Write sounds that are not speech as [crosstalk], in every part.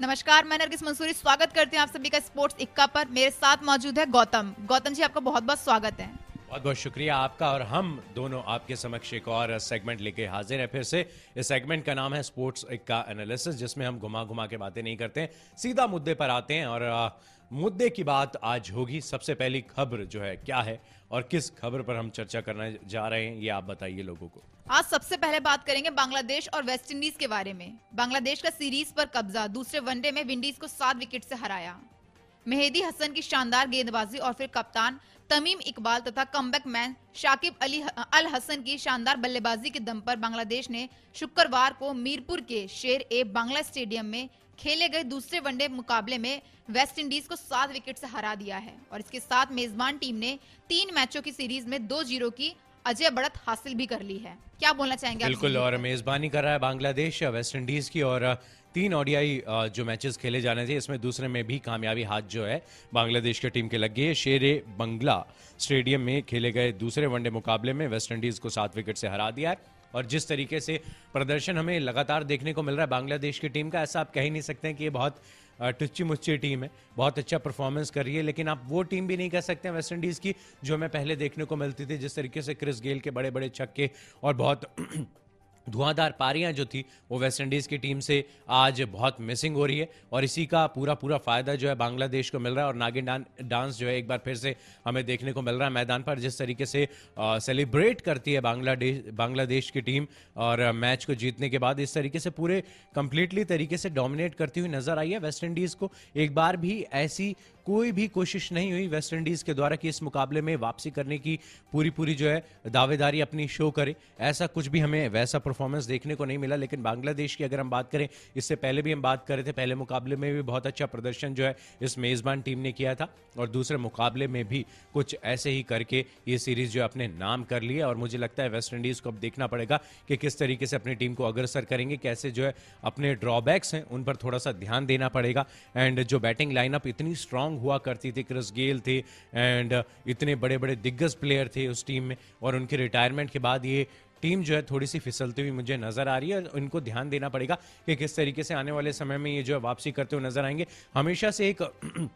नमस्कार मैं नरगिस मंसूरी स्वागत करती हूँ आप सभी का स्पोर्ट्स इक्का पर। मेरे साथ मौजूद है गौतम। गौतम जी आपका बहुत बहुत स्वागत है। बहुत बहुत शुक्रिया आपका और हम दोनों आपके समक्ष एक और सेगमेंट लेके हाजिर है। फिर से इस सेगमेंट का नाम है स्पोर्ट्स इक्का एनालिसिस जिसमें हम घुमा घुमा के बातें नहीं करते सीधा मुद्दे पर आते हैं और आ, मुद्दे की बात आज होगी। सबसे पहली खबर जो है, क्या है और किस खबर पर हम चर्चा करने जा रहे हैं, ये आप बताइए लोगों को। आज सबसे पहले बात करेंगे बांग्लादेश और वेस्ट इंडीज के बारे में। बांग्लादेश का सीरीज़ पर कब्जा, दूसरे वनडे में विंडीज को सात विकेट से हराया। मेहदी हसन की शानदार गेंदबाजी और फिर कप्तान तमीम इकबाल तथा कमबैक मैन शाकिब अली अल हसन की शानदार बल्लेबाजी के दम पर बांग्लादेश ने शुक्रवार को मीरपुर के शेर ए बांग्ला स्टेडियम में खेले गए दूसरे वनडे मुकाबले में वेस्ट इंडीज को सात विकेट से हरा दिया है और इसके साथ मेजबान टीम ने तीन मैचों की सीरीज़ में दो ज़ीरो की अजय बढ़त हासिल भी कर ली है। क्या बोलना चाहेंगे बिल्कुल और मेजबानी कर रहा है बांग्लादेश वेस्ट इंडीज की और तीन ओडियाई जो मैचेस खेले जाने थे, इसमें दूसरे में भी कामयाबी हाथ जो है, बांग्लादेश की टीम के लग गई है। शेर बंगला स्टेडियम में खेले गए दूसरे वनडे मुकाबले में वेस्ट इंडीज को सात विकेट से हरा दिया है। और जिस तरीके से प्रदर्शन हमें लगातार देखने को मिल रहा है बांग्लादेश की टीम का, ऐसा आप कह ही नहीं सकते कि ये बहुत टुच्ची मुच्ची टीम है। बहुत अच्छा परफॉर्मेंस कर रही है, लेकिन आप वो टीम भी नहीं कह सकते वेस्ट इंडीज़ की, जो हमें पहले देखने को मिलती थी, जिस तरीके से क्रिस गेल के बड़े बड़े छक्के और बहुत धुआंधार पारियाँ जो थी, वो वेस्ट इंडीज़ की टीम से आज बहुत मिसिंग हो रही है। और इसी का पूरा पूरा फ़ायदा जो है बांग्लादेश को मिल रहा है और नागिन डांस जो है एक बार फिर से हमें देखने को मिल रहा है मैदान पर, जिस तरीके से सेलिब्रेट करती है बांग्लादेश बांग्लादेश की टीम और मैच को जीतने के बाद इस तरीके से पूरे कंप्लीटली तरीके से डोमिनेट करती हुई नज़र आई है वेस्ट इंडीज़ को। एक बार भी ऐसी कोई भी कोशिश नहीं हुई वेस्ट इंडीज के द्वारा कि इस मुकाबले में वापसी करने की पूरी पूरी जो है दावेदारी अपनी शो करे। ऐसा कुछ भी हमें वैसा परफॉर्मेंस देखने को नहीं मिला, लेकिन बांग्लादेश की अगर हम बात करें, इससे पहले भी हम बात कर रहे थे, पहले मुकाबले में भी बहुत अच्छा प्रदर्शन जो है इस मेजबान टीम ने किया था और दूसरे मुकाबले में भी कुछ ऐसे ही करके ये सीरीज़ जो अपने नाम कर लिया और मुझे लगता है वेस्ट इंडीज को अब देखना पड़ेगा कि किस तरीके से अपनी टीम को अग्रसर करेंगे, कैसे जो है अपने ड्रॉबैक्स हैं, उन पर थोड़ा सा ध्यान देना पड़ेगा। एंड जो बैटिंग लाइनअप इतनी स्ट्रांग हुआ करती थी क्रिस गेल थे एंड इतने बड़े बड़े दिग्गज प्लेयर थे उस टीम में, और उनके रिटायरमेंट के बाद ये टीम जो है थोड़ी सी फिसलती हुई मुझे नज़र आ रही है इनको ध्यान देना पड़ेगा कि किस तरीके से आने वाले समय में ये जो है वापसी करते हुए नज़र आएँगे। हमेशा से एक [clears throat]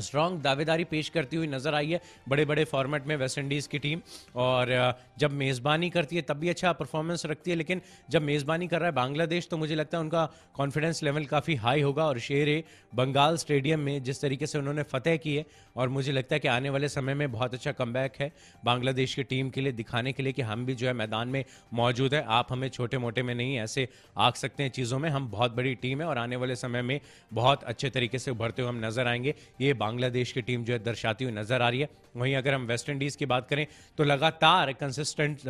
स्ट्रॉन्ग दावेदारी पेश करती हुई नज़र आई है बड़े बड़े फॉर्मेट में वेस्ट इंडीज़ की टीम और जब मेज़बानी करती है तब भी अच्छा परफॉर्मेंस रखती है, लेकिन जब मेज़बानी कर रहा है बांग्लादेश तो मुझे लगता है उनका कॉन्फिडेंस लेवल काफ़ी हाई होगा और शेर बंगाल स्टेडियम में जिस तरीके से उन्होंने फतेह की है और मुझे लगता है कि आने वाले समय में बहुत अच्छा कम है बांग्लादेश की टीम के लिए, दिखाने के लिए कि हम भी जो है मैदान में मौजूद है। आप हमें छोटे मोटे में नहीं ऐसे आग सकते हैं चीज़ों में, हम बहुत बड़ी टीम है और आने वाले समय में बहुत अच्छे तरीके से उभरते हुए हम नज़र आएँगे। ये बांग्लादेश की टीम जो है दर्शाती हुई नज़र आ रही है। वहीं अगर हम वेस्ट इंडीज की बात करें तो लगातार कंसिस्टेंट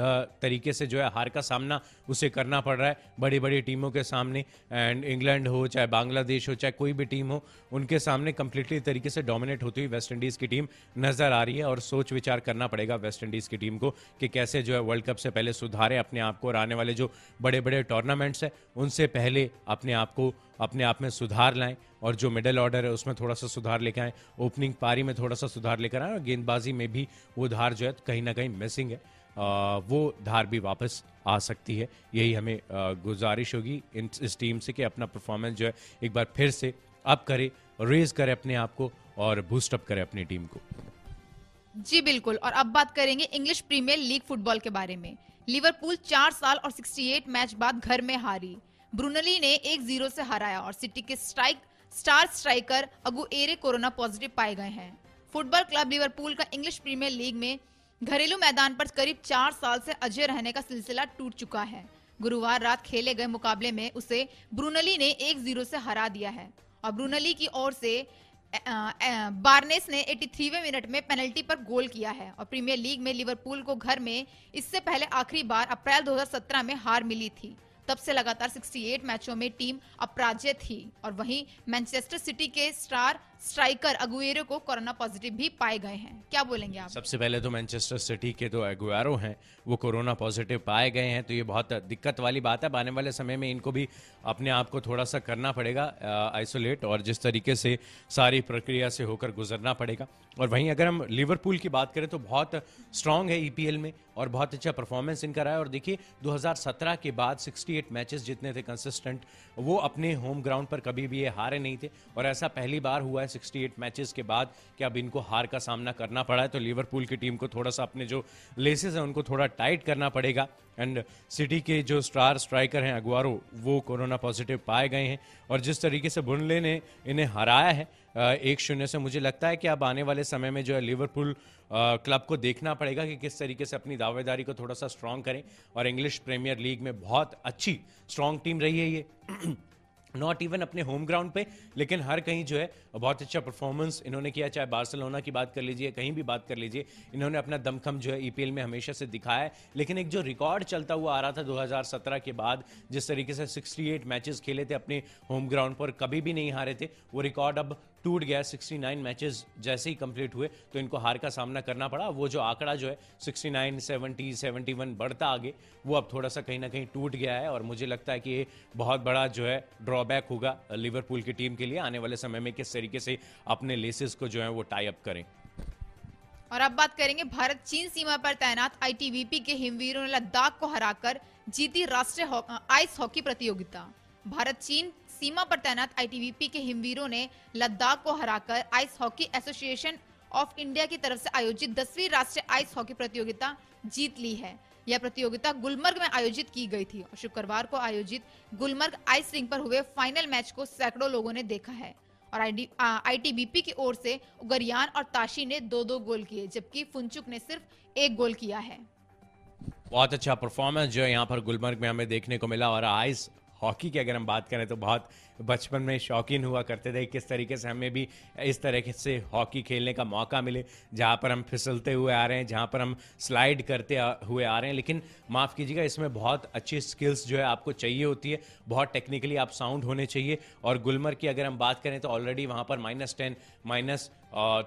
तरीके से जो है हार का सामना उसे करना पड़ रहा है। बड़ी बड़ी टीमों के सामने एंड इंग्लैंड हो, चाहे बांग्लादेश हो, चाहे कोई भी टीम हो, उनके सामने कंप्लीटली तरीके से डोमिनेट होती हुई वेस्ट इंडीज की टीम नज़र आ रही है, और सोच विचार करना पड़ेगा वेस्ट इंडीज की टीम को कि कैसे जो है वर्ल्ड कप से पहले सुधारे अपने आप को और आने वाले जो बड़े बड़े टूर्नामेंट्स हैं, उनसे पहले अपने आप को अपने आप में सुधार लाएँ और जो मिडल ऑर्डर है, उसमें थोड़ा सा सुधार लेकर आए। ओपनिंग पारी में थोड़ा सा सुधार लेकर आए और गेंदबाजी में भी वो धार जो है कहीं ना कहीं मिसिंग है। वो धार भी वापस आ सकती है। यही हमें गुजारिश होगी इन, इस टीम से कि अपना परफॉर्मेंस जो है एक बार फिर से अप करे रेज करे अपने आप को और बूस्टअप करे अपनी टीम को। जी, बिल्कुल। और अब बात करेंगे इंग्लिश प्रीमियर लीग फुटबॉल के बारे में। लिवरपूल चार साल और 68 मैच बाद घर में हारी। ब्रुनली ने एक ज़ीरो से हराया और सिटी के strike, star striker Aguero corona positive पाए गए हैं। फुटबॉल क्लब लिवरपूल का इंग्लिश प्रीमियर लीग में घरेलू मैदान पर करीब चार साल से अजय रहने का सिलसिला टूट चुका है। गुरुवार रात खेले गए मुकाबले में उसे ब्रुनली ने एक ज़ीरो से हरा दिया है और ब्रुनली की ओर से बार्नेस ने 83वें मिनट में पेनल्टी पर गोल किया है और प्रीमियर लीग में लिवरपूल को घर में इससे पहले आखिरी बार अप्रैल 2017 में हार मिली थी। तब से लगातार 68 मैचों में टीम अपराजित थी और वहीं मैनचेस्टर सिटी के स्टार स्ट्राइकर अगुएरो को कोरोना पॉजिटिव भी पाए गए हैं। क्या बोलेंगे आप? सबसे पहले तो मैनचेस्टर सिटी के तो एगुआरो हैं, वो कोरोना पॉजिटिव पाए गए हैं तो ये बहुत दिक्कत वाली बात है। आने वाले समय में इनको भी अपने आप को थोड़ा सा करना पड़ेगा आइसोलेट और जिस तरीके से सारी प्रक्रिया से होकर गुजरना पड़ेगा। और वहीं अगर हम लिवरपूल की बात करें तो बहुत स्ट्रांग है ईपीएल में और बहुत अच्छा परफॉर्मेंस इनका रहा है। और देखिए 2017 के बाद 68 मैचेस जितने थे कंसिस्टेंट वो अपने होम ग्राउंड पर कभी भी ये हारे नहीं थे। और ऐसा पहली बार हुआ है 68 मैचेस के बाद कि अब इनको हार का सामना करना पड़ा है तो लिवरपूल की टीम को थोड़ा सा अपने जो लेसेस हैं, उनको थोड़ा टाइट करना पड़ेगा। एंड सिटी के जो स्टार स्ट्राइकर हैं अगवारो वो कोरोना पॉजिटिव पाए गए हैं। और जिस तरीके से बुनले ने इन्हें हराया है एक शून्य से मुझे लगता है कि अब आने वाले समय में जो है लिवरपूल क्लब को देखना पड़ेगा कि किस तरीके से अपनी दावेदारी को थोड़ा सा स्ट्रांग करें। और इंग्लिश प्रीमियर लीग में बहुत अच्छी स्ट्रांग टीम रही है ये। नॉट इवन अपने होम ग्राउंड पे, लेकिन हर कहीं जो है, बहुत अच्छा परफॉर्मेंस इन्होंने किया, चाहे बार्सिलोना की बात कर लीजिए कहीं भी बात कर लीजिए, इन्होंने अपना दमखम जो है ईपीएल में हमेशा से दिखाया है। लेकिन एक जो रिकॉर्ड चलता हुआ आ रहा था 2017 के बाद, जिस तरीके से 68 मैचेस खेले थे अपने होम ग्राउंड पर, कभी भी नहीं हारे थे, वो रिकॉर्ड अब टूट गया 69 मैचेस जैसे ही कंप्लीट हुए तो इनको हार का सामना करना पड़ा। वो जो आंकड़ा जो है 69, 70, 71 बढ़ता आगे वो अब थोड़ा सा कहीं ना कहीं टूट गया है और मुझे लगता है कि ये बहुत बड़ा जो है ड्रॉबैक होगा लिवरपूल की टीम के लिए आने वाले समय में किस तरीके से अपने लेसेस को जो है वो टाई अप करें। और अब बात करेंगे भारत चीन सीमा पर तैनात आईटीबीपी के हिमवीरों ने लद्दाख को हराकर जीती राष्ट्रीय आइस हॉकी प्रतियोगिता। भारत चीन सीमा पर तैनात आईटीबीपी के हिमवीरों ने लद्दाख को हराकर ice hockey association of India की तरफ़ से आयोजित दसवीं राष्ट्रीय आइस हॉकी प्रतियोगिता जीत ली है। यह प्रतियोगिता गुलमर्ग में आयोजित की गई थी और शुक्रवार को आयोजित गुलमर्ग आइस रिंग पर हुए फाइनल मैच को सैकड़ों लोगों ने देखा है और आईटीबीपी की ओर से उगरियान और ताशी ने दो दो गोल किए, जबकि फुनचुक ने सिर्फ़ एक गोल किया है। बहुत अच्छा परफॉर्मेंस जो यहाँ पर गुलमर्ग में हमें देखने को मिला और आइस हॉकी की अगर हम बात करें तो बहुत बचपन में शौकीन हुआ करते थे, किस तरीके से हमें भी इस तरह से हॉकी खेलने का मौका मिले, जहाँ पर हम फिसलते हुए आ रहे हैं, जहाँ पर हम स्लाइड करते हुए आ रहे हैं। लेकिन माफ़ कीजिएगा, इसमें बहुत अच्छी स्किल्स जो है आपको चाहिए होती है, बहुत टेक्निकली आप साउंड होने चाहिए। और गुलमर्ग की अगर हम बात करें तो ऑलरेडी वहाँ पर माइनस टेन, माइनस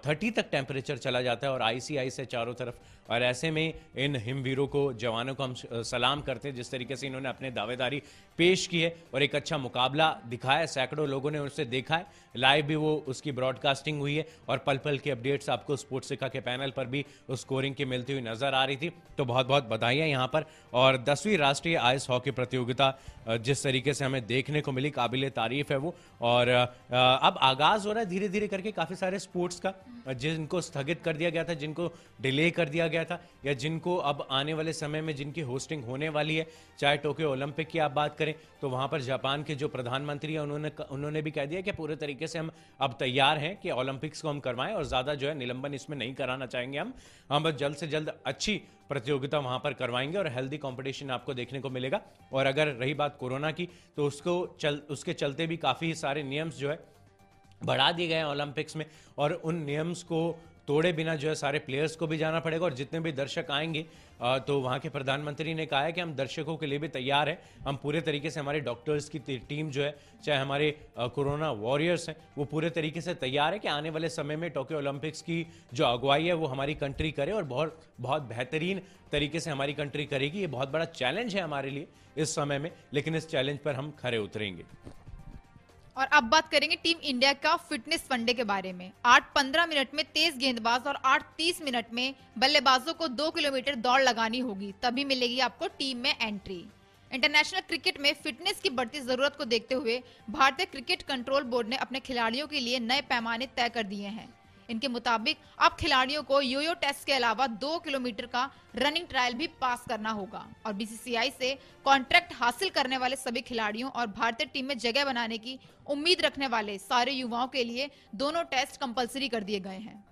थर्टी तक टेम्परेचर चला जाता है और आईसी आइस है चारों तरफ़। और ऐसे में इन हिमवीरों को, जवानों को हम सलाम करते हैं, जिस तरीके से इन्होंने अपने दावेदारी पेश की है और एक अच्छा मुकाबला दिखाया सैकड़ों लोगों ने उसे देखा है। लाइव भी वो, उसकी ब्रॉडकास्टिंग हुई है और पल पल की अपडेट्स आपको स्पोर्ट्स सिखा के पैनल पर भी उस स्कोरिंग की मिलती हुई नज़र आ रही थी। तो बहुत बहुत बधाइयाँ यहाँ पर। और दसवीं राष्ट्रीय आइस हॉकी प्रतियोगिता जिस तरीके से हमें देखने को मिली काबिल तारीफ़ है वो। और अब आगाज़ हो रहा है धीरे धीरे करके। काफ़ी सारे स्पोर्ट्स का जिनको स्थगित कर दिया गया था, जिनको डिले कर दिया गया था, या जिनको अब आने वाले समय में जिनकी होस्टिंग होने वाली है, चाहे टोक्यो ओलंपिक की आप बात करें तो वहाँ पर जापान के जो प्रधानमंत्री हैं, उन्होंने उन्होंने भी कह दिया कि पूरे तरीके से हम अब तैयार हैं कि ओलंपिक्स को हम करवाएँ, और ज़्यादा जो है निलंबन इसमें नहीं कराना चाहेंगे हम। हम बस जल्द से जल्द अच्छी प्रतियोगिता वहाँ पर करवाएँगे, और हेल्दी कंपटीशन आपको देखने को मिलेगा। और अगर रही बात कोरोना की तो उसको चल, उसके चलते भी काफ़ी सारे नियम्स जो है बढ़ा दिए गए हैं ओलंपिक्स में और उन नियम्स को तोड़े बिना जो है सारे प्लेयर्स को भी जाना पड़ेगा और जितने भी दर्शक आएँगे तो वहाँ के प्रधानमंत्री ने कहा है कि हम दर्शकों के लिए भी तैयार हैं। हम पूरे तरीके से हमारे डॉक्टर्स की टीम जो है, चाहे हमारे कोरोना वॉरियर्स हैं, वो पूरे तरीके से तैयार है कि आने वाले समय में टोक्यो ओलंपिक्स की जो अगुवाई है वो हमारी कंट्री करे और बहुत बहुत बेहतरीन तरीके से हमारी कंट्री करेगी। ये बहुत बड़ा चैलेंज है हमारे लिए इस समय में, लेकिन इस चैलेंज पर हम खड़े उतरेंगे। और अब बात करेंगे टीम इंडिया का फिटनेस वनडे के बारे में। आठ पंद्रह मिनट में तेज गेंदबाज और आठ तीस मिनट में बल्लेबाजों को दो किलोमीटर दौड़ लगानी होगी, तभी मिलेगी आपको टीम में एंट्री। इंटरनेशनल क्रिकेट में फिटनेस की बढ़ती ज़रूरत को देखते हुए भारतीय क्रिकेट कंट्रोल बोर्ड ने अपने खिलाड़ियों के लिए नए पैमाने तय कर दिए हैं। इनके मुताबिक अब खिलाड़ियों को योयो टेस्ट के अलावा दो किलोमीटर का रनिंग ट्रायल भी पास करना होगा। और बीसीसीआई से कॉन्ट्रैक्ट हासिल करने वाले सभी खिलाड़ियों और भारतीय टीम में जगह बनाने की उम्मीद रखने वाले सारे युवाओं के लिए दोनों टेस्ट कंपलसरी कर दिए गए हैं।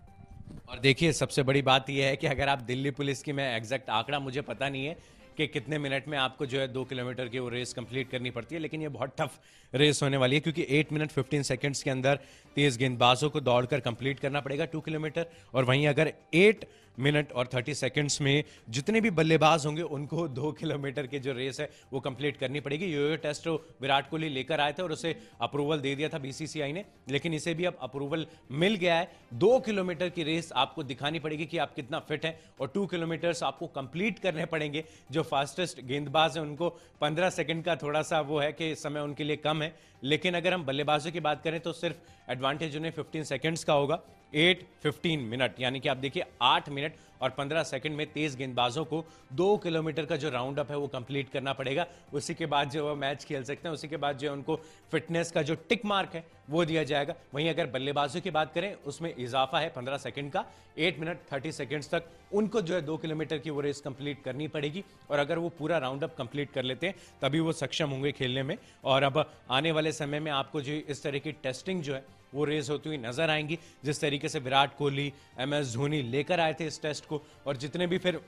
और देखिए, सबसे बड़ी बात यह है कि अगर आप दिल्ली पुलिस की मैं एग्जैक्ट आंकड़ा, मुझे पता नहीं है कि कितने मिनट में आपको जो है दो किलोमीटर की वो रेस कंप्लीट करनी पड़ती है, लेकिन ये बहुत टफ रेस होने वाली है, क्योंकि एट मिनट फिफ्टीन सेकेंड्स के अंदर तेज गेंदबाजों को दौड़कर कंप्लीट करना पड़ेगा टू किलोमीटर, और वहीं अगर एट मिनट और थर्टी सेकेंड्स में जितने भी बल्लेबाज होंगे, उनको दो किलोमीटर की जो रेस है, वो कंप्लीट करनी पड़ेगी। Yo yo test Virat Kohli लेकर आए थे और उसे अप्रूवल दे दिया था बीसीसीआई ने, लेकिन इसे भी अब अप्रूवल मिल गया है। दो किलोमीटर की रेस आपको दिखानी पड़ेगी कि आप कितना फिट है और टू किलोमीटर्स आपको कंप्लीट करने पड़ेंगे। जो फास्टेस्ट गेंदबाज है, उनको पंद्रह सेकेंड का थोड़ा सा वो है कि समय उनके लिए कम है। लेकिन अगर हम बल्लेबाजों की बात करें तो सिर्फ़ एडवांटेज उन्हें फिफ्टीन सेकेंड्स का होगा। 8 15 मिनट यानी कि आप देखिए आठ मिनट और 15 सेकंड में तेज गेंदबाजों को दो किलोमीटर का जो राउंड अप है वो कंप्लीट करना पड़ेगा। उसी के बाद जो वो मैच खेल सकते हैं, उसी के बाद जो उनको फिटनेस का जो टिक मार्क है वो दिया जाएगा। वहीं अगर बल्लेबाजों की बात करें, उसमें इजाफा है 15 सेकंड का एट मिनट 30 सेकंड्स तक। उनको जो है दो किलोमीटर की वो रेस कंप्लीट करनी पड़ेगी और अगर वो पूरा राउंड अप कंप्लीट कर लेते हैं, तभी वो सक्षम होंगे खेलने में। और अब आने वाले समय में आपको जो इस तरह की टेस्टिंग जो है, वो रेस होती हुई नज़र आएँगी। जिस तरीके से विराट कोहली एम एस धोनी लेकर आए थे इस टेस्ट को, और जितने भी फिर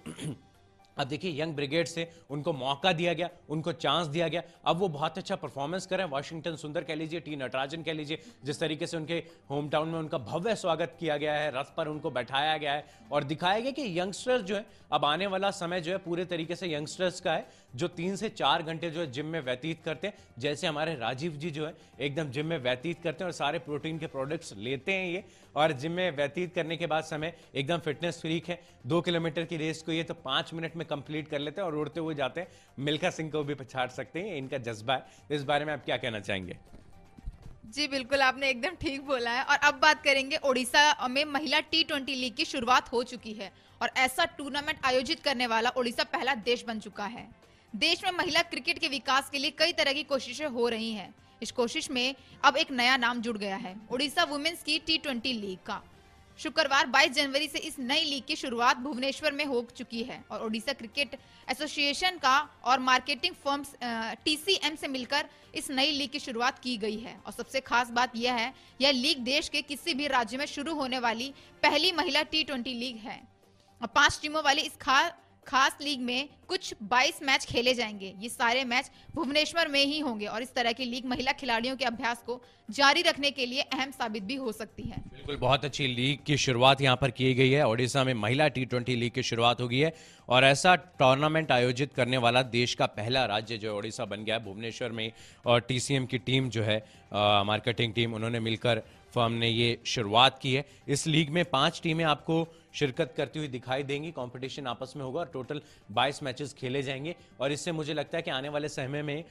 अब देखिए, यंग ब्रिगेड से उनको मौका दिया गया, उनको चांस दिया गया। अब वो बहुत अच्छा परफॉर्मेंस करें वाशिंगटन सुंदर कह लीजिए टी नटराजन कह लीजिए, जिस तरीके से उनके होम टाउन में उनका भव्य स्वागत किया गया है, रथ पर उनको बैठाया गया है और दिखाया गया कि यंगस्टर्स जो है, अब आने वाला समय जो है पूरे तरीके से यंगस्टर्स का है, जो तीन से चार घंटे जो है जिम में व्यतीत करते हैं। जैसे हमारे राजीव जी जो है, एकदम जिम में व्यतीत करते हैं और सारे प्रोटीन के प्रोडक्ट्स लेते हैं ये। और जिम में व्यतीत करने के बाद समय एकदम फिटनेस फ्रीक है। दो किलोमीटर की रेस को ये तो पाँच मिनट में कंप्लीट कर लेते हैं और उड़ते हुए जाते हैं। मिल्खा सिंह को भी पछाड़ सकते हैं, इनका जज्बा है। इस बारे में आप क्या कहना चाहेंगे? जी, बिल्कुल आपने एकदम ठीक बोला है। और अब बात करेंगे ओडिशा में महिला टी ट्वेंटी लीग की शुरुआत हो चुकी है और ऐसा टूर्नामेंट आयोजित करने वाला ओडिशा पहला देश बन चुका है। देश में महिला क्रिकेट के विकास के लिए कई तरह की कोशिशें हो रही हैं। इस कोशिश में अब एक नया नाम जुड़ गया है ओडिशा वुमेन्स की टी ट्वेंटी लीग का। शुक्रवार 22 जनवरी से इस नई लीग की शुरुआत भुवनेश्वर में हो चुकी है और ओडिशा क्रिकेट एसोसिएशन का और मार्केटिंग फर्म टीसीएम से मिलकर इस नई लीग की शुरुआत की गई है। और सबसे खास बात यह है, यह लीग देश के किसी भी राज्य में शुरू होने वाली पहली महिला टी लीग है। और पाँच टीमों वाली इस खास खास लीग में कुछ 22 मैच खेले जाएँगे। ये सारे मैच भुवनेश्वर में ही होंगे और इस तरह की लीग महिला खिलाड़ियों के अभ्यास को जारी रखने के लिए अहम साबित भी हो सकती है। बिल्कुल, बहुत अच्छी लीग की शुरुआत यहाँ पर की गई है। ओडिशा में महिला टी ट्वेंटी लीग की शुरुआत होगी है और ऐसा टूर्नामेंट आयोजित करने वाला देश का पहला राज्य जो ओडिशा बन गया है। भुवनेश्वर में और टीसीएम की टीम जो है मार्केटिंग टीम उन्होंने मिलकर फर्म ने ये शुरुआत की है। इस लीग में पाँच टीमें आपको शिरकत करती हुई दिखाई देंगी। कंपटीशन आपस में होगा और टोटल 22 मैचेस खेले जाएँगे। और इससे मुझे लगता है कि आने वाले समय में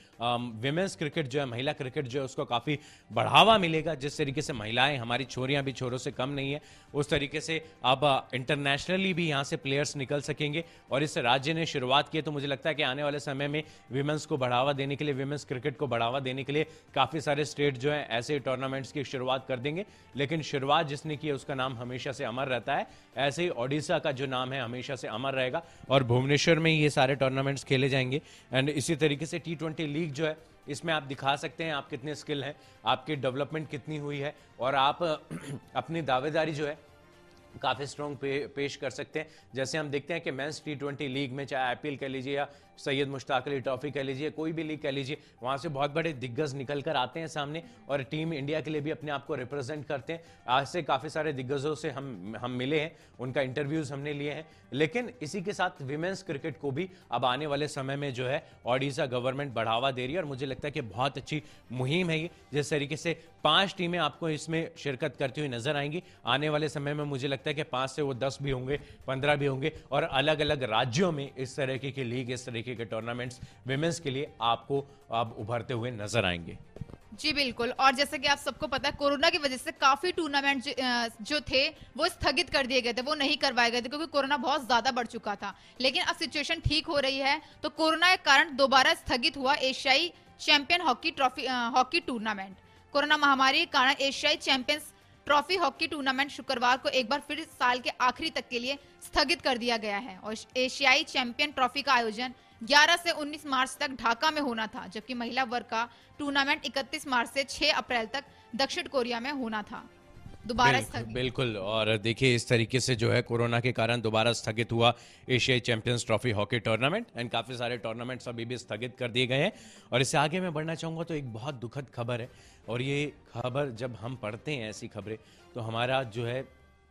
विमेंस क्रिकेट जो है, महिला क्रिकेट जो है, उसको काफ़ी बढ़ावा मिलेगा। जिस तरीके से महिलाएँ, हमारी छोरियाँ भी छोरों से कम नहीं है, उस तरीके से अब इंटरनेशनली भी यहाँ से प्लेयर्स निकल सकेंगे। और इस राज्य ने शुरुआत की तो मुझे लगता है कि आने वाले समय में विमेंस को बढ़ावा देने के लिए विमेंस क्रिकेट को बढ़ावा देने के लिए काफ़ी सारे स्टेट जो है, ऐसे टूर्नामेंट्स की शुरुआत कर देंगे। लेकिन शुरुआत जिसने की है, उसका नाम हमेशा से अमर रहता है। ऐसे ही ओडिशा का जो नाम है हमेशा से अमर रहेगा और भुवनेश्वर में ये सारे टूर्नामेंट्स खेले जाएँगे। एंड इसी तरीके से टी ट्वेंटी लीग जो है इसमें आप दिखा सकते हैं आप कितने स्किल हैं आपकी डेवलपमेंट कितनी हुई है और आप [clears throat] अपनी दावेदारी जो है काफ़ी स्ट्रॉन्ग पे, पेश कर सकते हैं। जैसे हम देखते हैं कि मेंस टी ट्वेंटी लीग में चाहे आईपीएल कह लीजिए या सैयद मुश्ताक अली ट्रॉफी कह लीजिए, कोई भी लीग कह लीजिए, वहाँ से बहुत बड़े दिग्गज निकल कर आते हैं सामने और टीम इंडिया के लिए भी अपने आप को रिप्रेजेंट करते हैं। आज से काफ़ी सारे दिग्गजों से हम हम मिले हैं, उनका इंटरव्यूज़ हमने लिए हैं। लेकिन इसी के साथ विमेंस क्रिकेट को भी अब आने वाले समय में जो है, ओडिशा गवर्नमेंट बढ़ावा दे रही है और मुझे लगता है कि बहुत अच्छी मुहिम है ये, जिस तरीके से पाँच टीमें आपको इसमें शिरकत करती हुई नज़र आएँगी। आने वाले समय में मुझे लगता है कि पाँच से वो दस भी होंगे, पंद्रह भी होंगे और अलग अलग राज्यों में इस तरीके की लीग इस तरीके तरीके के टूर्नामेंट्स विमेंस के लिए आपको अब उभरते हुए नज़र आएँगे। जी, बिल्कुल। और जैसे कि आप सबको पता है, कोरोना की वजह से काफ़ी टूर्नामेंट जो थे, वो स्थगित कर दिए गए थे, वो नहीं करवाए गए थे, क्योंकि कोरोना बहुत ज़्यादा बढ़ चुका था। लेकिन अब सिचुएशन ठीक हो रही है तो कोरोना के कारण दोबारा स्थगित हुआ एशियाई champion hockey trophy hockey tournament corona महामारी के कारण एशियाई चैंपियंस ट्रॉफी हॉकी टूर्नामेंट शुक्रवार को एक बार फिर साल के आखिरी तक के लिए स्थगित कर दिया गया है और एशियाई चैंपियन ट्रॉफी का आयोजन 11 से 19 मार्च तक ढाका में होना था जबकि महिला वर्ग का टूर्नामेंट 31 मार्च से 6 अप्रैल तक दक्षिण कोरिया में होना था। दोबारा बिल्कुल, स्थगित। बिल्कुल और देखिए इस तरीके से जो है कोरोना के कारण दोबारा स्थगित हुआ एशियाई champions trophy hockey tournament and काफ़ी सारे टूर्नामेंट्स अभी भी स्थगित कर दिए गए हैं। और इससे आगे मैं बढ़ना चाहूँगा तो एक बहुत दुखद खबर है और ये खबर जब हम पढ़ते हैं ऐसी खबरें तो हमारा जो है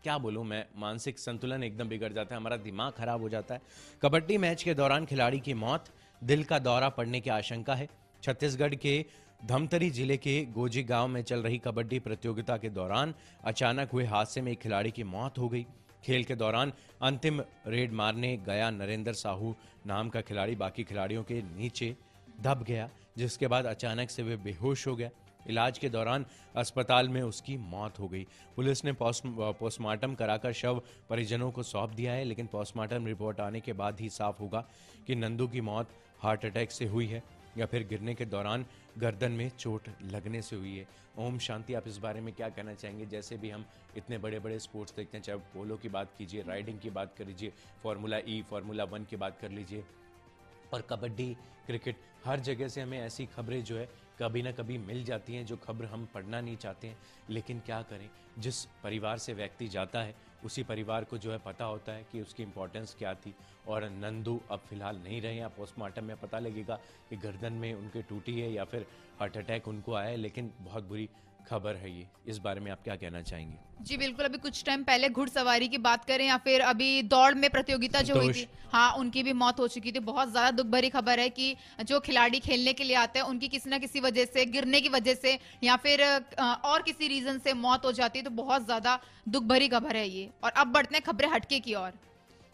क्या बोलूँ मैं, मानसिक संतुलन एकदम बिगड़ जाता है, हमारा दिमाग खराब हो जाता है। कबड्डी मैच के दौरान खिलाड़ी की मौत, दिल का दौरा पड़ने की आशंका है। छत्तीसगढ़ के धमतरी ज़िले के गोजी गाँव में चल रही कबड्डी प्रतियोगिता के दौरान अचानक हुए हादसे में एक खिलाड़ी की मौत हो गई। खेल के दौरान अंतिम रेड मारने गया नरेंद्र साहू नाम का खिलाड़ी, बाकी खिलाड़ियों के नीचे दब गया, जिसके बाद अचानक से वे बेहोश हो गया। इलाज के दौरान अस्पताल में उसकी मौत हो गई। पुलिस ने पोस्ट पोस्टमार्टम कराकर शव परिजनों को सौंप दिया है, लेकिन पोस्टमार्टम रिपोर्ट आने के बाद ही साफ़ होगा कि नंदू की मौत हार्ट अटैक से हुई है या फिर गिरने के दौरान गर्दन में चोट लगने से हुई है। ओम शांति, आप इस बारे में क्या कहना चाहेंगे? जैसे भी हम इतने बड़े बड़े स्पोर्ट्स देखते हैं, चाहे पोलो की बात कीजिए, राइडिंग की बात कर लीजिए, फार्मूला ई, फार्मूला वन की बात कर लीजिए, और कबड्डी, क्रिकेट, हर जगह से हमें ऐसी खबरें जो है कभी ना कभी मिल जाती हैं, जो खबर हम पढ़ना नहीं चाहते हैं। लेकिन क्या करें? जिस परिवार से व्यक्ति जाता है, उसी परिवार को जो है पता होता है कि उसकी इम्पोर्टेंस क्या थी। और नंदू अब फ़िलहाल नहीं रहे हैं। पोस्टमार्टम में पता लगेगा कि गर्दन में उनके टूटी है या फिर हार्ट अटैक उनको आया है, लेकिन बहुत बुरी खबर है ये। इस बारे में आप क्या कहना चाहेंगे? जी बिल्कुल। अभी कुछ टाइम पहले घुड़सवारी की बात करें या फिर अभी दौड़ में प्रतियोगिता जो हुई थी हाँ उनकी भी मौत हो चुकी थी। बहुत ज़्यादा दुख भरी खबर है कि जो खिलाड़ी खेलने के लिए आते हैं उनकी किसी ना किसी वजह से गिरने की वजह से या फिर और किसी रीजन से मौत हो जाती है तो बहुत ज़्यादा दुख भरी खबर है ये। और अब बढ़ते हैं खबरें हटके की ओर।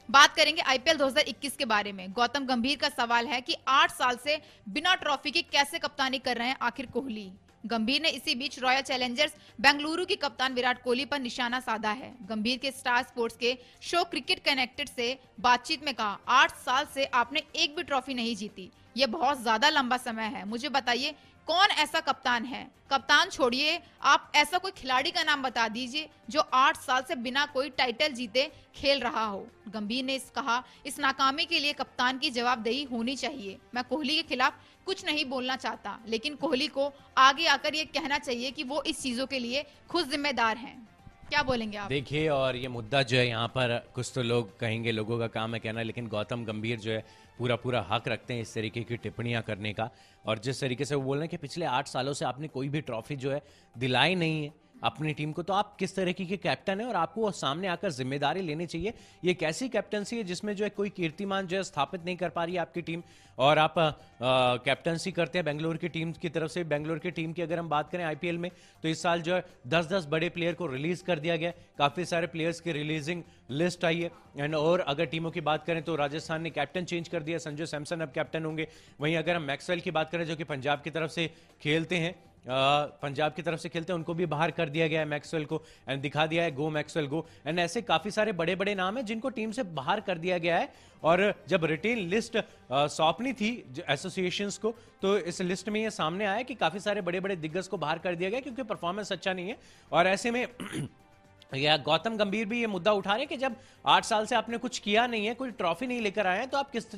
बात करेंगे आईपीएल 2021 के बारे में। गौतम गंभीर का सवाल है कि आठ साल से बिना ट्रॉफी के कैसे कप्तानी कर रहे हैं आखिर कोहली? गंभीर ने इसी बीच रॉयल चैलेंजर्स बेंगलुरु की कप्तान विराट कोहली पर निशाना साधा है। गंभीर के स्टार स्पोर्ट्स के शो क्रिकेट कनेक्टेड से बातचीत में कहा, आठ साल से आपने एक भी ट्रॉफी नहीं जीती। ये बहुत ज़्यादा लंबा समय है। मुझे बताइए, कौन ऐसा कप्तान है? कप्तान छोड़िए, आप ऐसा कोई खिलाड़ी का नाम बता दीजिए जो आठ साल से बिना कोई टाइटल जीते खेल रहा हो। गंभीर ने इस कहा, इस नाकामी के लिए कप्तान की जवाबदेही होनी चाहिए। मैं कोहली के खिलाफ कुछ नहीं बोलना चाहता, लेकिन कोहली को आगे आकर ये कहना चाहिए कि वो इस चीज़ों के लिए खुद जिम्मेदार हैं। क्या बोलेंगे आप? देखिए, और ये मुद्दा जो है यहाँ पर कुछ तो लोग कहेंगे, लोगों का काम है कहना, लेकिन गौतम गंभीर जो है पूरा पूरा हक रखते हैं इस तरीके की टिप्पणियाँ करने का। और जिस तरीके से वो बोल रहे हैं कि पिछले आठ सालों से आपने कोई भी ट्रॉफी जो है दिलाई नहीं है अपनी टीम को तो आप किस तरीके के कैप्टन है और आपको वो सामने आकर ज़िम्मेदारी लेनी चाहिए? ये कैसी कैप्टनसी है जिसमें जो है कोई कीर्तिमान जो है स्थापित नहीं कर पा रही है आपकी टीम। और आप कैप्टनसी करते हैं बेंगलोर की टीम की तरफ़ से। बेंगलोर की टीम की अगर हम बात करें आईपीएल में तो इस साल जो है दस दस बड़े प्लेयर को रिलीज़ कर दिया गया काफ़ी सारे प्लेयर्स की रिलीजिंग लिस्ट आई है। एंड और अगर टीमों की बात करें तो राजस्थान ने कैप्टन चेंज कर दिया संजय सैमसन अब कैप्टन होंगे। वहीं अगर हम मैक्सवेल की बात करें, जो कि पंजाब की तरफ़ से खेलते हैं पंजाब की तरफ़ से खेलते हैं, उनको भी बाहर कर दिया गया है मैक्सवेल को एंड दिखा दिया है गो मैक्सवेल गो एंड ऐसे काफ़ी सारे बड़े बड़े नाम हैं जिनको टीम से बाहर कर दिया गया है। और जब रिटेन लिस्ट सौंपनी थी एसोसिएशन को तो इस लिस्ट में ये सामने आया कि काफ़ी सारे बड़े बड़े दिग्गज को बाहर कर दिया गया, क्योंकि परफॉर्मेंस अच्छा नहीं है। और ऐसे में [clears throat] या गौतम गंभीर भी ये मुद्दा उठा रहे हैं कि जब आठ साल से आपने कुछ किया नहीं है, कोई ट्रॉफी नहीं लेकर आए हैं तो आप किस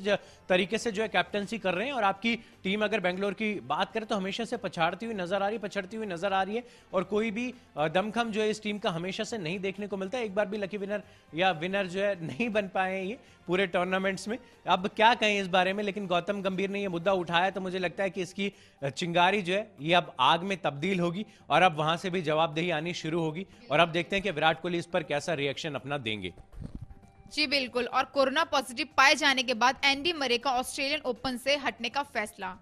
तरीके से जो है कैप्टनसी कर रहे हैं? और आपकी टीम अगर बेंगलोर की बात करें तो हमेशा से पछाड़ती हुई नज़र आ रही पछड़ती हुई नज़र आ रही है, और कोई भी दमखम जो है इस टीम का हमेशा से नहीं देखने को मिलता। एक बार भी लकी विनर या विनर जो है नहीं बन पाए ये। पूरे टूर्नामेंट्स में। अब क्या कहें इस बारे में, लेकिन गौतम गंभीर ने यह मुद्दा उठाया तो मुझे लगता है कि इसकी चिंगारी जो है, ये अब आग में तब्दील होगी और अब वहाँ से भी जवाबदेही आनी शुरू होगी और अब देखते हैं कि विराट कोहली इस पर कैसा रिएक्शन अपना देंगे। जी, बिल्कुल। और कोरोना पॉजिटिव पाए जाने के बाद एंडी मरे का ऑस्ट्रेलियन ओपन से हटने का फैसला।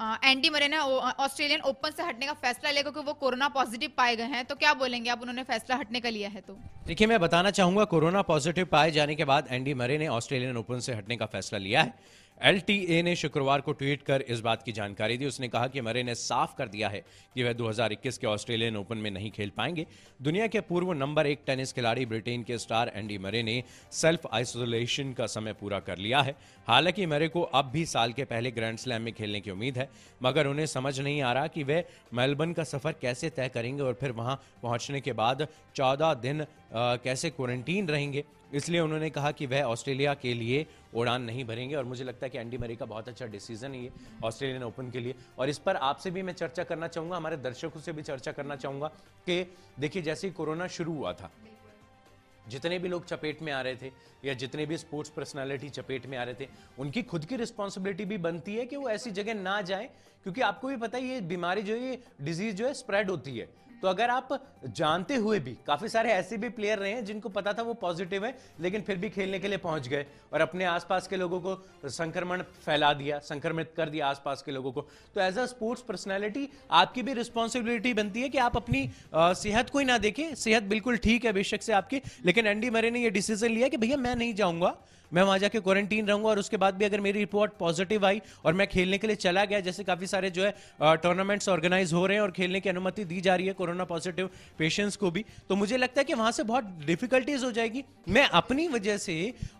एंडी मरे ने ऑस्ट्रेलियन ओपन से हटने का फैसला लिया क्योंकि वो कोरोना पॉजिटिव पाए गए हैं। तो क्या बोलेंगे आप? उन्होंने फैसला हटने का लिया है तो। देखिए, मैं बताना चाहूँगा, कोरोना पॉजिटिव पाए जाने के बाद एंडी मरे ने ऑस्ट्रेलियन ओपन से हटने का फैसला लिया है। एलटीए ने शुक्रवार को ट्वीट कर इस बात की जानकारी दी। उसने कहा कि मरे ने साफ़ कर दिया है कि वह 2021 के ऑस्ट्रेलियन ओपन में नहीं खेल पाएँगे। दुनिया के पूर्व नंबर एक टेनिस खिलाड़ी ब्रिटेन के स्टार एंडी मरे ने सेल्फ आइसोलेशन का समय पूरा कर लिया है। हालाँकि मरे को अब भी साल के पहले ग्रैंड स्लैम में खेलने की उम्मीद है, मगर उन्हें समझ नहीं आ रहा कि वे मेलबर्न का सफ़र कैसे तय करेंगे और फिर वहाँ पहुँचने के बाद चौदह दिन कैसे क्वारंटीन रहेंगे। इसलिए उन्होंने कहा कि वह ऑस्ट्रेलिया के लिए उड़ान नहीं भरेंगे और मुझे लगता है कि एंडी मरी का बहुत अच्छा डिसीज़न है ये, ऑस्ट्रेलियन ओपन के लिए। और इस पर आपसे भी मैं चर्चा करना चाहूँगा, हमारे दर्शकों से भी चर्चा करना चाहूँगा कि देखिए, जैसे ही कोरोना शुरू हुआ था, जितने भी लोग चपेट में आ रहे थे या जितने भी स्पोर्ट्स पर्सनालिटी चपेट में आ रहे थे, उनकी खुद की रिस्पॉन्सिबिलिटी भी बनती है कि वो ऐसी जगह ना जाए, क्योंकि आपको भी पता है ये बीमारी जो है, ये डिज़ीज़ जो है स्प्रेड होती है। तो अगर आप जानते हुए भी, काफ़ी सारे ऐसे भी प्लेयर रहे हैं जिनको पता था वो पॉजिटिव है, लेकिन फिर भी खेलने के लिए पहुँच गए और अपने आसपास के लोगों को संक्रमण फैला दिया, संक्रमित कर दिया आसपास के लोगों को। तो एज अ स्पोर्ट्स पर्सनैलिटी आपकी भी रिस्पॉन्सिबिलिटी बनती है कि आप अपनी सेहत को ही ना देखें। सेहत बिल्कुल ठीक है बेशक से आपकी, लेकिन एंडी मरे ने यह डिसीज़न लिया कि भैया मैं नहीं जाऊँगा, मैं वहाँ जाके क्वारंटीन रहूँगा और उसके बाद भी अगर मेरी रिपोर्ट पॉजिटिव आई और मैं खेलने के लिए चला गया, जैसे काफ़ी सारे जो है टूर्नामेंट्स ऑर्गेनाइज हो रहे हैं और खेलने की अनुमति दी जा रही है कोरोना पॉजिटिव पेशेंट्स को भी तो मुझे लगता है कि वहाँ से बहुत डिफिकल्टीज हो जाएगी। मैं अपनी वजह से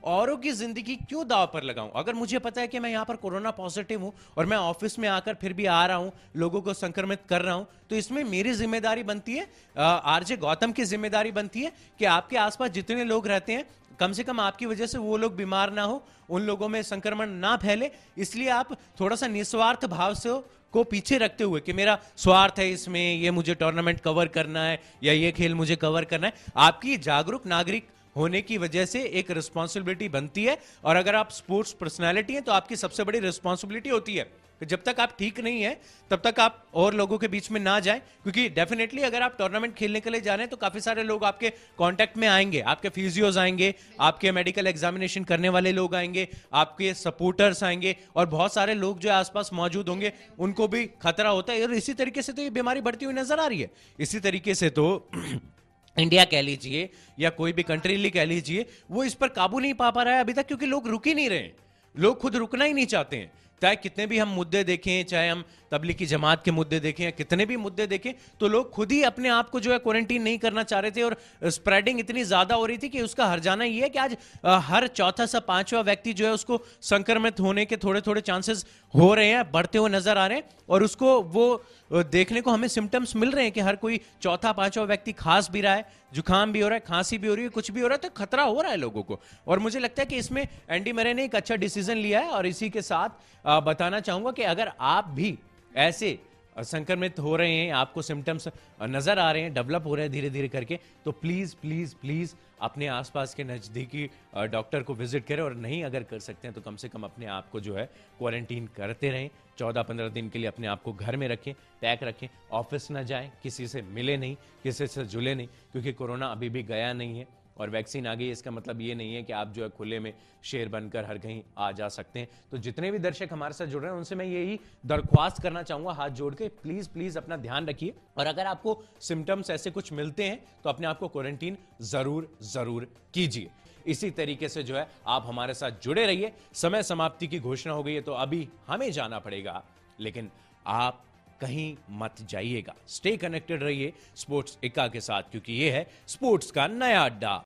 औरों की ज़िंदगी क्यों दाव पर लगाऊँ? अगर मुझे पता है कि मैं यहाँ पर कोरोना पॉजिटिव हूँ और मैं ऑफ़िस में आकर फिर भी आ रहा हूँ, लोगों को संक्रमित कर रहा हूँ तो इसमें मेरी ज़िम्मेदारी बनती है आरजे गौतम की ज़िम्मेदारी बनती है कि आपके आसपास जितने लोग रहते हैं, कम से कम आपकी वजह से वो लोग बीमार ना हो, उन लोगों में संक्रमण ना फैले। इसलिए आप थोड़ा सा निस्वार्थ भाव से को पीछे रखते हुए कि मेरा स्वार्थ है इसमें, ये मुझे टूर्नामेंट कवर करना है, या ये खेल मुझे कवर करना है, आपकी जागरूक नागरिक होने की वजह से एक रिस्पॉन्सिबिलिटी बनती है। और अगर आप स्पोर्ट्स पर्सनैलिटी हैं तो आपकी सबसे बड़ी रिस्पॉन्सिबिलिटी होती है। जब तक आप ठीक नहीं है, तब तक आप और लोगों के बीच में ना जाएँ, क्योंकि डेफिनेटली अगर आप टूर्नामेंट खेलने के लिए जा रहे हैं तो काफ़ी सारे लोग आपके कांटेक्ट में आएँगे, आपके फिजियोज आएँगे, आपके मेडिकल एग्जामिनेशन करने वाले लोग आएँगे, आपके सपोर्टर्स आएँगे, और बहुत सारे लोग जो आसपास मौजूद होंगे, उनको भी खतरा होता है। और इसी तरीके से तो ये बीमारी बढ़ती हुई नज़र आ रही है। इसी तरीके से तो [clears throat] इंडिया कह लीजिए, या कोई भी कंट्री ली कह लीजिए, वो इस पर काबू नहीं पा पा रहा है अभी तक, क्योंकि लोग रुक ही नहीं रहे लोग खुद रुकना ही नहीं चाहते हैं। चाहे कितने भी हम मुद्दे देखें, चाहे हम तबलीग जमात के मुद्दे देखें या कितने भी मुद्दे देखें तो लोग खुद ही अपने आप को जो है क्वारंटीन नहीं करना चाह रहे थे और स्प्रेडिंग इतनी ज़्यादा हो रही थी कि उसका हर जाना ये है कि आज हर चौथा सा पांचवा व्यक्ति जो है उसको संक्रमित होने के थोड़े थोड़े चांसेस हो रहे हैं, बढ़ते हुए नज़र आ रहे हैं और उसको वो देखने को हमें सिम्टम्स मिल रहे हैं कि हर कोई चौथा, पांचवा व्यक्ति खास भी रहा है, जुकाम भी हो रहा है, खांसी भी हो रही है, कुछ भी हो रहा है तो खतरा हो रहा है लोगों को। और मुझे लगता है कि इसमें एंडी मरे ने एक अच्छा डिसीज़न लिया है और इसी के साथ बताना चाहूँगा कि अगर आप भी ऐसे संक्रमित हो रहे हैं, आपको सिम्टम्स नज़र आ रहे हैं डेवलप हो रहे हैं धीरे धीरे करके तो प्लीज़ प्लीज़ प्लीज़ अपने आसपास के नज़दीकी डॉक्टर को विज़िट करें और नहीं अगर कर सकते हैं तो कम से कम अपने आप को जो है क्वारंटीन करते रहें। चौदह पंद्रह दिन के लिए अपने आप को घर में रखें पैक रखें ऑफ़िस ना जाएँ, किसी से मिले नहीं, किसी से जुले नहीं, क्योंकि कोरोना अभी भी गया नहीं है। और वैक्सीन आ गई, इसका मतलब ये नहीं है कि आप जो है खुले में शेर बनकर हर कहीं आ जा सकते हैं। तो जितने भी दर्शक हमारे साथ जुड़ रहे हैं, उनसे मैं यही दरख्वास्त करना चाहूँगा, हाथ जोड़ के प्लीज़ प्लीज़ अपना ध्यान रखिए। और अगर आपको सिम्टम्स ऐसे कुछ मिलते हैं तो अपने आप को क्वारंटीन ज़रूर ज़रूर कीजिए। इसी तरीके से जो है, आप हमारे साथ जुड़े रहिए। समय समाप्ति की घोषणा हो गई है तो अभी हमें जाना पड़ेगा, लेकिन आप कहीं मत जाइएगा। स्टे कनेक्टेड रहिए स्पोर्ट्स इक्का के साथ, क्योंकि ये है स्पोर्ट्स का नया अड्डा।